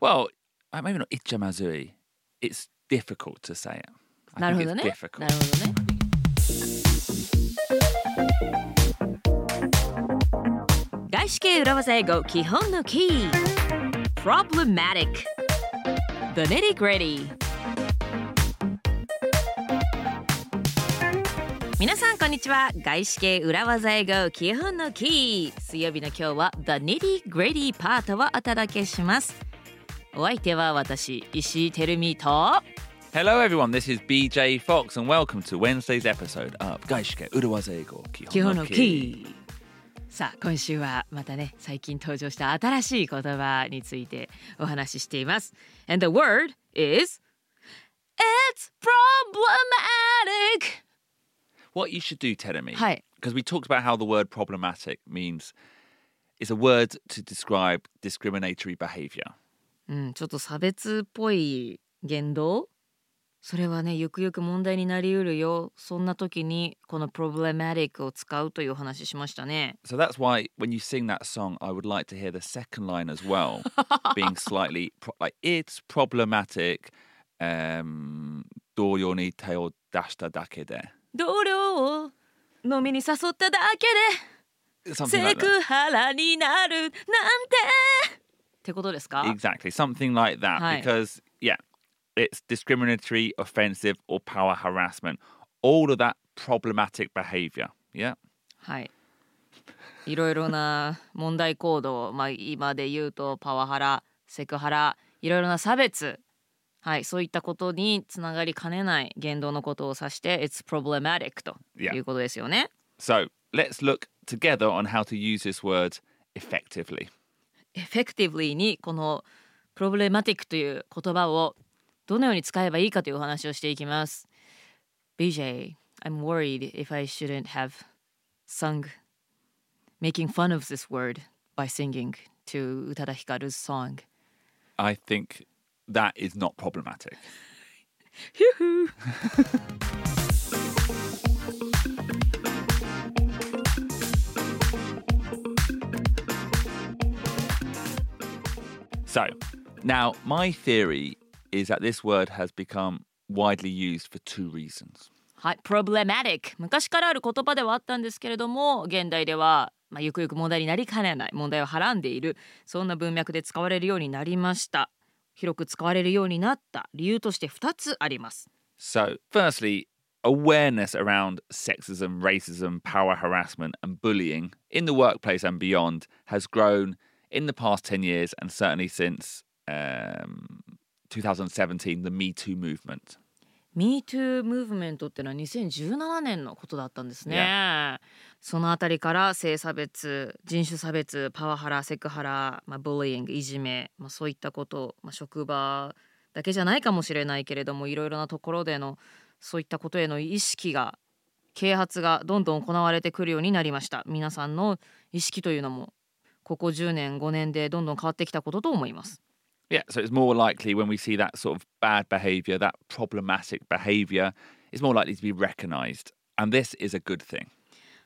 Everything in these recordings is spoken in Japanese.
Well, uh, maybe not Ichamazui. It's difficult to say it. な I る think ほど it's ね。difficult. なるほどね。外資系裏技英語基本のキー Problematic The nitty gritty 皆さんこんにちは外資系裏技英語基本のキー水曜日の今日は The nitty gritty パートをお届けしますお相手は私石井てるみと Hello, everyone. This is BJ Fox, and welcome to Wednesday's episode of Gaishike Uruwaze Eigo 基本のキーさあ今週はまたね最近登場した新しい言葉についてお話ししています And the word is It's problematic What you should do, Teremi, はい。 because we talked about how the word problematic means it's a word to describe discriminatory behavior. うん、ちょっと差別っぽい言動それはねゆくゆく問題になりうるよそんな時にこの problematic を使うというお話ししましたね So that's why when you sing that song, I would like to hear the second line as well, being slightly like it's problematic. Um, 同様に手を出しただけで。同僚を飲みに誘っただけでセク.ハラになるなんてってことですか Exactly, something like that. Hi. Because yeah, it's discriminatory, offensive, or power harassment. All of that problematic behavior. Yeah. はい。いろいろな問題行動、まあ、今で言うとパワハラ、セクハラ、いろいろな差別、はい、そういったことにつながりかねない言動のことを指して、It's problematic と Yeah. いうことですよね。So let's look together on how to use this word effectively. Effectively にこの problematic という言葉をどのように使えばいいかというお話をしていきます。BJ, I'm worried if I shouldn't have sung making fun of this word by singing to 宇多田ヒカル 's song. I think that is not problematic. So, now my theory is that this word has become widely used for two reasons. はい、problematic 昔からある言葉ではあったんですけれども現代では、まあ、ゆくゆく問題になりかねない問題をはらんでいるそんな文脈で使われるようになりました広く使われるようになった理由として2つあります So, firstly, awareness around sexism, racism, power harassment, and bullying in the workplace and beyond has grown in the past 10 years and certainly since um, 2017, the Me Too movement. MeToo ムーブメントっていうのは2017年のことだったんですね。そのあたりから性差別人種差別パワハラセクハラ、まあ、ブリングいじめ、まあ、そういったこと、まあ、職場だけじゃないかもしれないけれどもいろいろなところでのそういったことへの意識が啓発がどんどん行われてくるようになりました皆さんの意識というのもここ10年5年でどんどん変わってきたことと思います Yeah, so it's more likely when we see that sort of bad behavior, that problematic behavior, it's more likely to be recognized. And this is a good thing.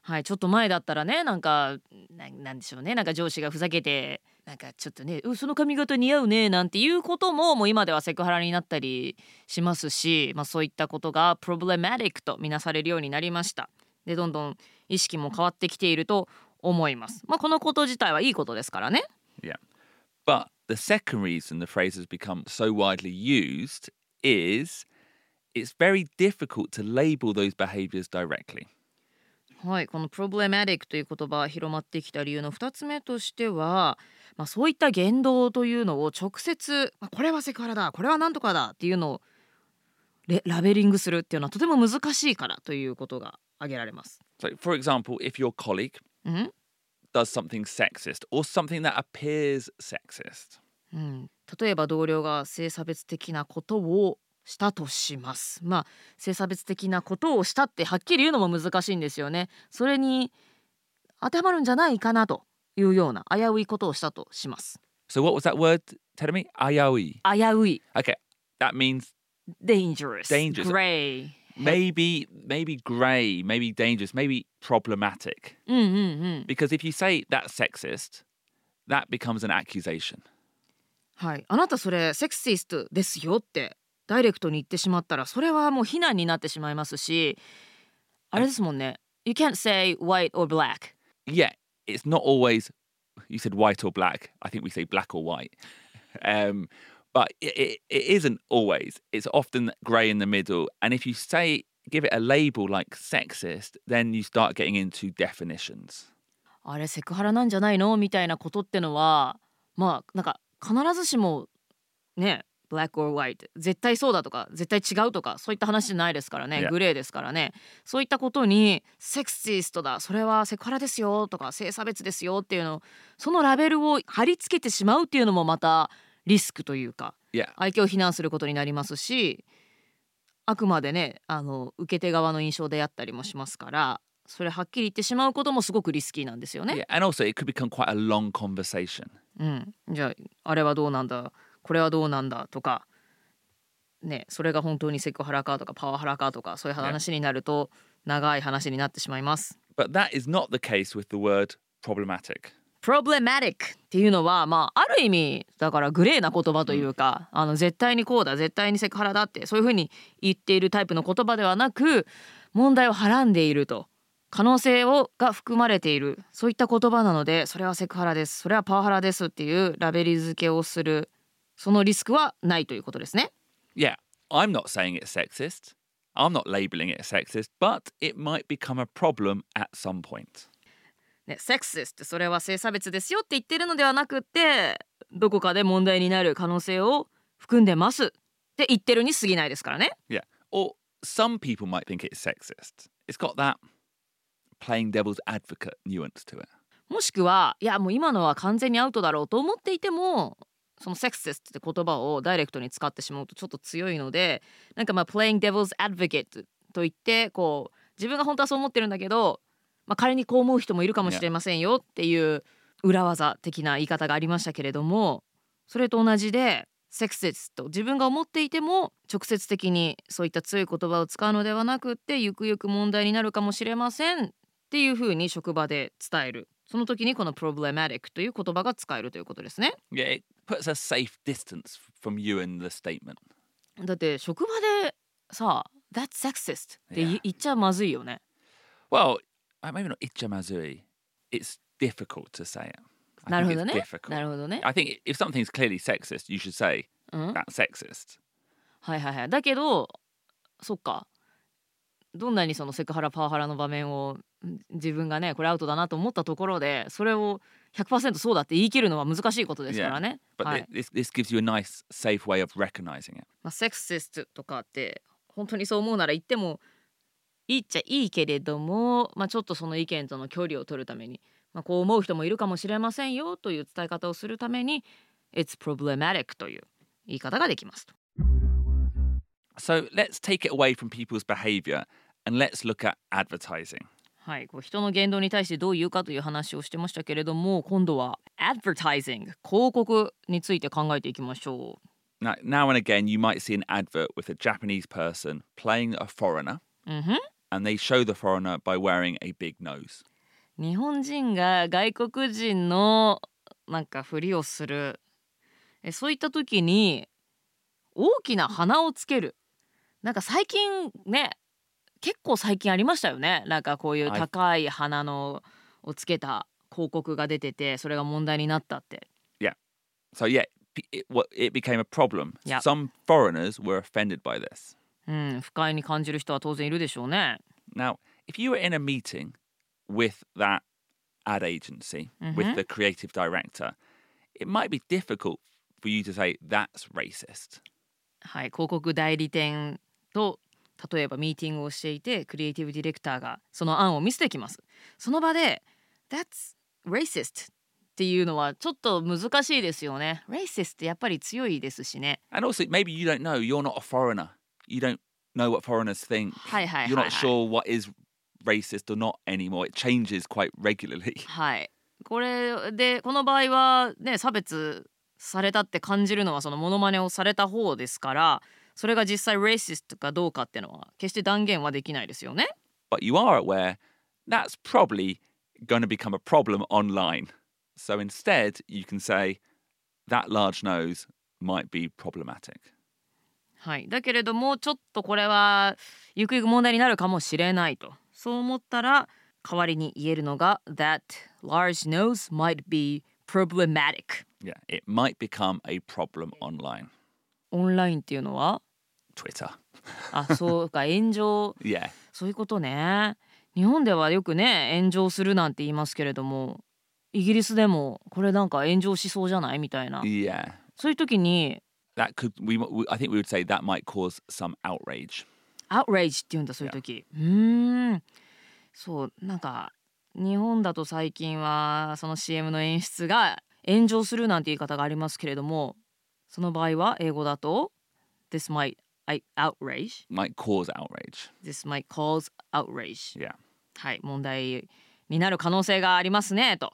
はい、ちょっと前だったらねなんかななんでしょうねなんか上司がふざけてなんかちょっとね「うんその髪型似合うね」なんていうことももう今ではセクハラになったりしますし、まあ、そういったことが problematic とみなされるようになりました。でどんどん意識も変わってきていると思います。まあ、このこと自体はいいことですからね。Yeah. But the second reason the phrase has become so widely used is it's very difficult to label those behaviors directly. はい、この problematic という言葉広まってきた理由の2つ目としては、まあ、そういった言動というのを直接、まあ、これはセクハラだこれはなんとかだっていうのをレラベリングするっていうのはとても難しいからということが挙げられます。So, for example, if your colleague うん、does something sexist or something that appears sexist, うん、例えば同僚が性差別的なことをしたとします。まあ性差別的なことをしたってはっきり言うのも難しいんですよね。それに当てはまるんじゃないかなというような危ういことをしたとします。so what was that word telling me? Ayaoi. 危うい Okay, that means dangerous Dangerous. gray maybe maybe grey, maybe dangerous, maybe problematic. うんうんうん Because if you say that's sexist, that becomes an accusation. はいあなたそれセクシストですよってダイレクトに言ってしまったらそれはもう非難になってしまいますしあれですもんね You can't say white or black Yeah, it's not always. You said white or black. I think we say black or white. Um, but it, it, isn't always. It's often grey in the middle. And if you say give it a label like sexist, then you start getting into definitions. あれセクハラなんじゃないの？みたいなことってのはまあなんか必ずしもね black or white 絶対そうだとか絶対違うとかそういった話じゃないですからね Yeah. グレーですからねそういったことにセクシストだそれはセクハラですよとか性差別ですよっていうのそのラベルを貼り付けてしまうっていうのもまたリスクというか Yeah. 相手を非難することになりますしあくまでねあの受け手側の印象であったりもしますからそれはっきり言ってしまうこともすごくリスキーなんですよね。Yeah, and also it could become quite a long conversation. うん、じゃああれはどうなんだ？これはどうなんだ？とかねそれが本当にセクハラかとかパワハラかとかそういう話になると長い話になってしまいます。But that is not the case with the word problematic. Problematic っていうのはまあある意味だからグレーな言葉というか、あの絶対にこうだ絶対にセクハラだってそういうふうに言っているタイプの言葉ではなく問題をはらんでいると。可能性をが含まれている。そういった言葉なのでそれはセクハラです。それはパワハラです。っていうラベル付けをする。そのリスクはないということですね。Yeah, I'm not saying it's sexist. I'm not labeling it sexist, but it might become a problem at some point. ね、セクシスってそれは性差別ですよって言ってるのではなくってどこかで問題になる可能性を含んでますって言ってるに過ぎないですからね。Yeah. Or some people might think it's sexist. It's got that playing devil's advocate nuance to it. もしくはいやもう今のは完全にアウトだろうと思っていてもそのセクシスって言葉をダイレクトに使ってしまうとちょっと強いのでなんかまあ playing devil's advocate と言ってこう自分が本当はそう思ってるんだけど、まあ、仮にこう思う人もいるかもしれませんよっていう裏技的な言い方がありましたけれどもそれと同じでセクシスと自分が思っていても直接的にそういった強い言葉を使うのではなくってゆくゆく問題になるかもしれませんっていうふうに職場で伝える。その時にこの problematic という言葉が使えるということですね。Yeah, it puts a safe distance from you in the statement. だって職場でさ That's sexist って言っちゃまずいよね。Well, uh, maybe not ichamazui. It's difficult to say it. I なる think ほど it's ね difficult. なるほどね I think if something's clearly sexist, you should say うん that's sexist. はいはいはいだけどそっかどんなにそのセクハラパワハラの場面をん自分がねこれアウトだなと思ったところでそれを100%そうだって言い切るのは難しいことですからね。But はい thi- this, this gives you a nice, safe way of recognizing it. まあ、セクシストとかって本当にそう思うなら言ってもいいっちゃいいけれども、まあ、ちょっとその意見との距離を取るために、まあ、こう思う人もいるかもしれませんよという伝え方をするために「It's problematic」という言い方ができますと。So let's take it away from people's behavior and let's look at advertising. はい、こう人の言動に対してどう言うかという話をしてましたけれども今度は advertising 広告について考えていきましょ Now, now and again, you might see an advert with a Japanese person playing a foreigner, う。And they show the foreigner by wearing a big nose. 日本人が外国人のなんかふりをするえそういった時に大きな鼻をつけるなんか最近ね結構最近ありましたよねなんかこういうはい高い鼻のをつけた広告が出ててそれが問題になったって So yeah, it, it became a problem. Yep. Some foreigners were offended by this. うん不快に感じる人は当然いるでしょうね Now, if you were in a meeting with that ad agency, with Mhm. the creative director, it might be difficult for you to say that's racist. はい広告代理店と例えばミーティングをしていてクリエイティブディレクターがその案を見せてきますその場で That's racist っていうのはちょっと難しいですよね racist ってやっぱり強いですしね And also, maybe you don't know, you're not a foreigner. You don't know what foreigners think. はいはい You're はい、は not い、 sure what is racist or not anymore. It changes quite regularly. はいこれでこの場合はね差別されたって感じるのはそのモノマネをされた方ですからそれが実際 racist かどうかっていうのは決して断言はできないですよね But you are aware that's probably going to become a problem online. So instead, you can say, that large nose might be problematic. はい、だけれどもちょっとこれはゆくゆく問題になるかもしれないとそう思ったら代わりに言えるのが That large nose might be problematic Yeah, it might become a problem online. オンラインっていうのは？Twitter. あそうか炎上 Yeah. そういうことね日本ではよくね炎上するなんて言いますけれどもイギリスでもこれなんか炎上しそうじゃない？みたいな Yeah. そういう時に That could we, we I think we would say that might cause some outrage. outrage って言うんだそういう時うーんそうなんか日本だと最近はその CM の演出が炎上するなんて言い方がありますけれどもその場合は英語だと This might I- outrage Might cause outrage. This might cause outrage Yeah. はい問題になる可能性がありますねと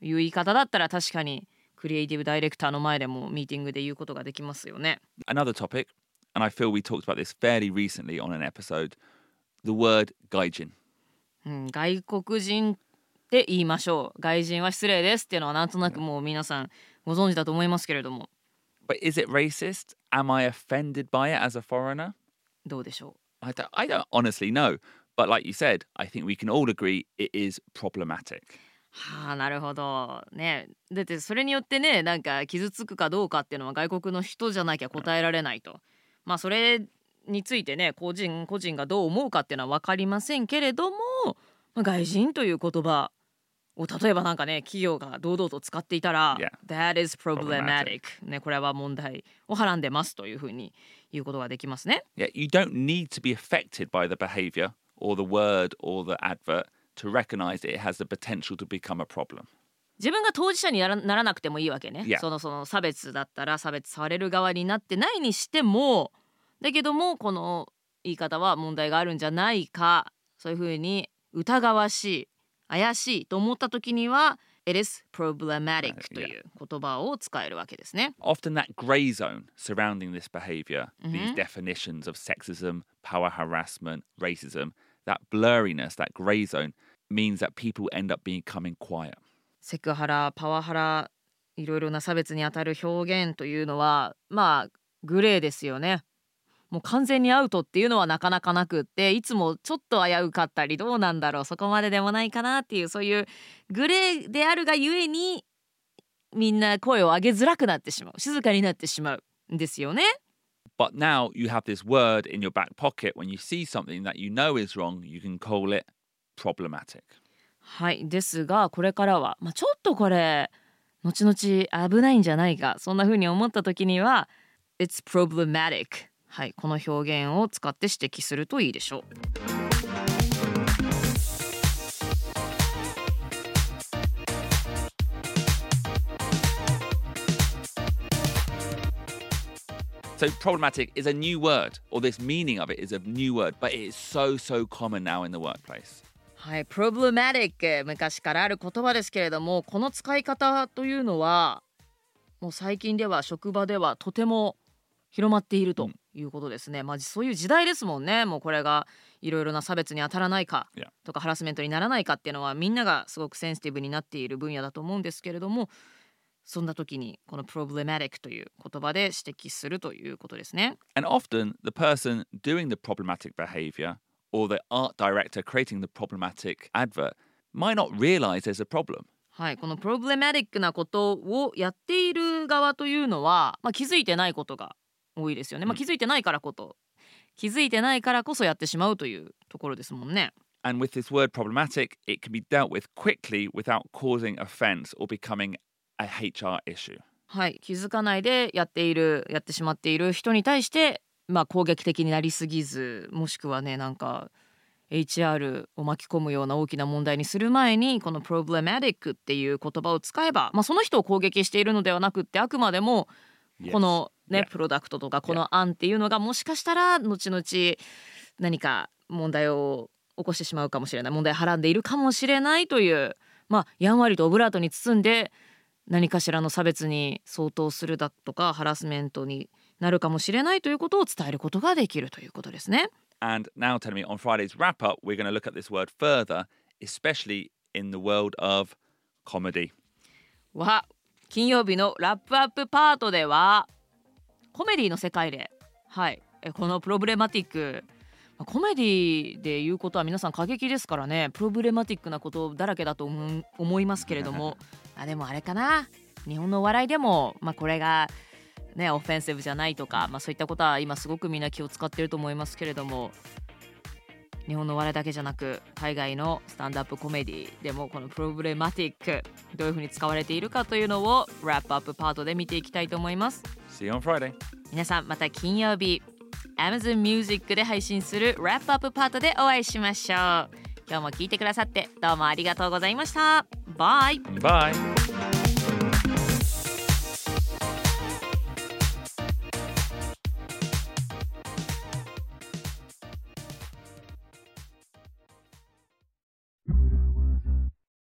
いう言い方だったら確かにクリエイティブダイレクターの前でもミーティングで言うことができますよね Another topic, and I feel we talked about this fairly recently on an episode. The word gaijin. うん、外国人って言いましょう外人は失礼ですっていうのはなんとなくもう皆さんご存知だと思いますけれども But is it racist? Am I offended by it as a foreigner? どうでしょ I don't, I don't honestly know. But like you said, I think we can all agree it is problematic. うはあなるほど。ねだってそれによってねなんか傷つくかどうかっていうのは外国の人じゃなきゃ答えられないと。まあそれについてね個人個人がどう思うかっていうのは分かりませんけれども、まあ外人という言葉を例えばなんかね企業が堂々と使っていたら. That is problematic ねこれは問題をはらんでますというふうに言うことができますね。Yeah, you don't need to be affected by the behavior or the word or the advert to recognize it has the potential to become a problem. 自分が当事者にならならなくてもいいわけね、Yeah. そのその差別だったら差別される側になってないにしてもだけどもこの言い方は問題があるんじゃないかそういうふうに疑わしい怪しいと思った時には It is problematic という言葉を使えるわけですね。Often that grey zone surrounding this behavior, these definitions of sexism, power harassment, racism, that blurriness, that grey zone means that people end up becoming quiet. セクハラパワハラいろいろな差別にあたる表現というのはまあグレーですよね。もう完全にアウトっていうのはなかなかなくっていつもちょっと危うかったりどうなんだろうそこまででもないかなっていうそういうグレーであるがゆえにみんな声を上げづらくなってしまう静かになってしまうんですよね。But now you have this word in your back pocket when you see something that you know is wrong, you can call it problematic. はいですがこれからは、まあ、ちょっとこれ後々危ないんじゃないかそんな風に思った時には It's problematic はいこの表現を使って指摘するといいでしょう So problematic is a new word, or this meaning of it is a new word, but it is so, so common now in the workplace. はい、problematic 昔からある言葉ですけれどもこの使い方というのはもう最近では職場ではとても広まっているということですね、まあそういう時代ですもんね。もうこれがいろいろな差別に当たらないか.とかハラスメントにならないかっていうのはみんながすごくセンシティブになっている分野だと思うんですけれどもそんな時にこの problematic という言葉で指摘するということですね。And often the person doing the problematic behavior or the art director creating the problematic advert might not realize there's a problem. はい、このプロブレマティックなことをやっている側というのは、まあ、気づいてないことが多いですよね。まあ、気づいてないからこと気づいてないからこそやってしまうというところですもんね。And with this word problematic, it can be dealt with quickly without causing offense or becoming a HR issue. はい、気づかないでやっているやってしまっている人に対して、まあ、攻撃的になりすぎずもしくはねなんか HR を巻き込むような大きな問題にする前にこの problematic っていう言葉を使えば、まあ、その人を攻撃しているのではなくってあくまでも.このね、Yeah. プロダクトとかこの案っていうのがもしかしたら後々何か問題を起こしてしまうかもしれない問題をはらんでいるかもしれないというまあやんわりとオブラートに包んで何かしらの差別に相当するだとかハラスメントになるかもしれないということを伝えることができるということですね。And now, tell me, on Friday's wrap up, we're going to look at this word further, especially in the world of comedy. は金曜日のラップアップパートではコメディの世界ではい。このプロブレマティック。コメディで言うことは皆さん過激ですからね。プロブレマティックなことだらけだと思いますけれども。あでもあれかな。日本のお笑いでも、まあ、これがねオフェンシブじゃないとか、まあ、そういったことは今すごくみんな気を使ってると思いますけれども日本の笑いだけじゃなく海外のスタンダップコメディでもこのプロブレマティックどういうふうに使われているかというのをラップアップパートで見ていきたいと思います。See you on Friday. 皆さんまた金曜日 Amazon Music で配信するラップアップパートでお会いしましょう。今日も聞いてくださってどうもありがとうございました。バイバイ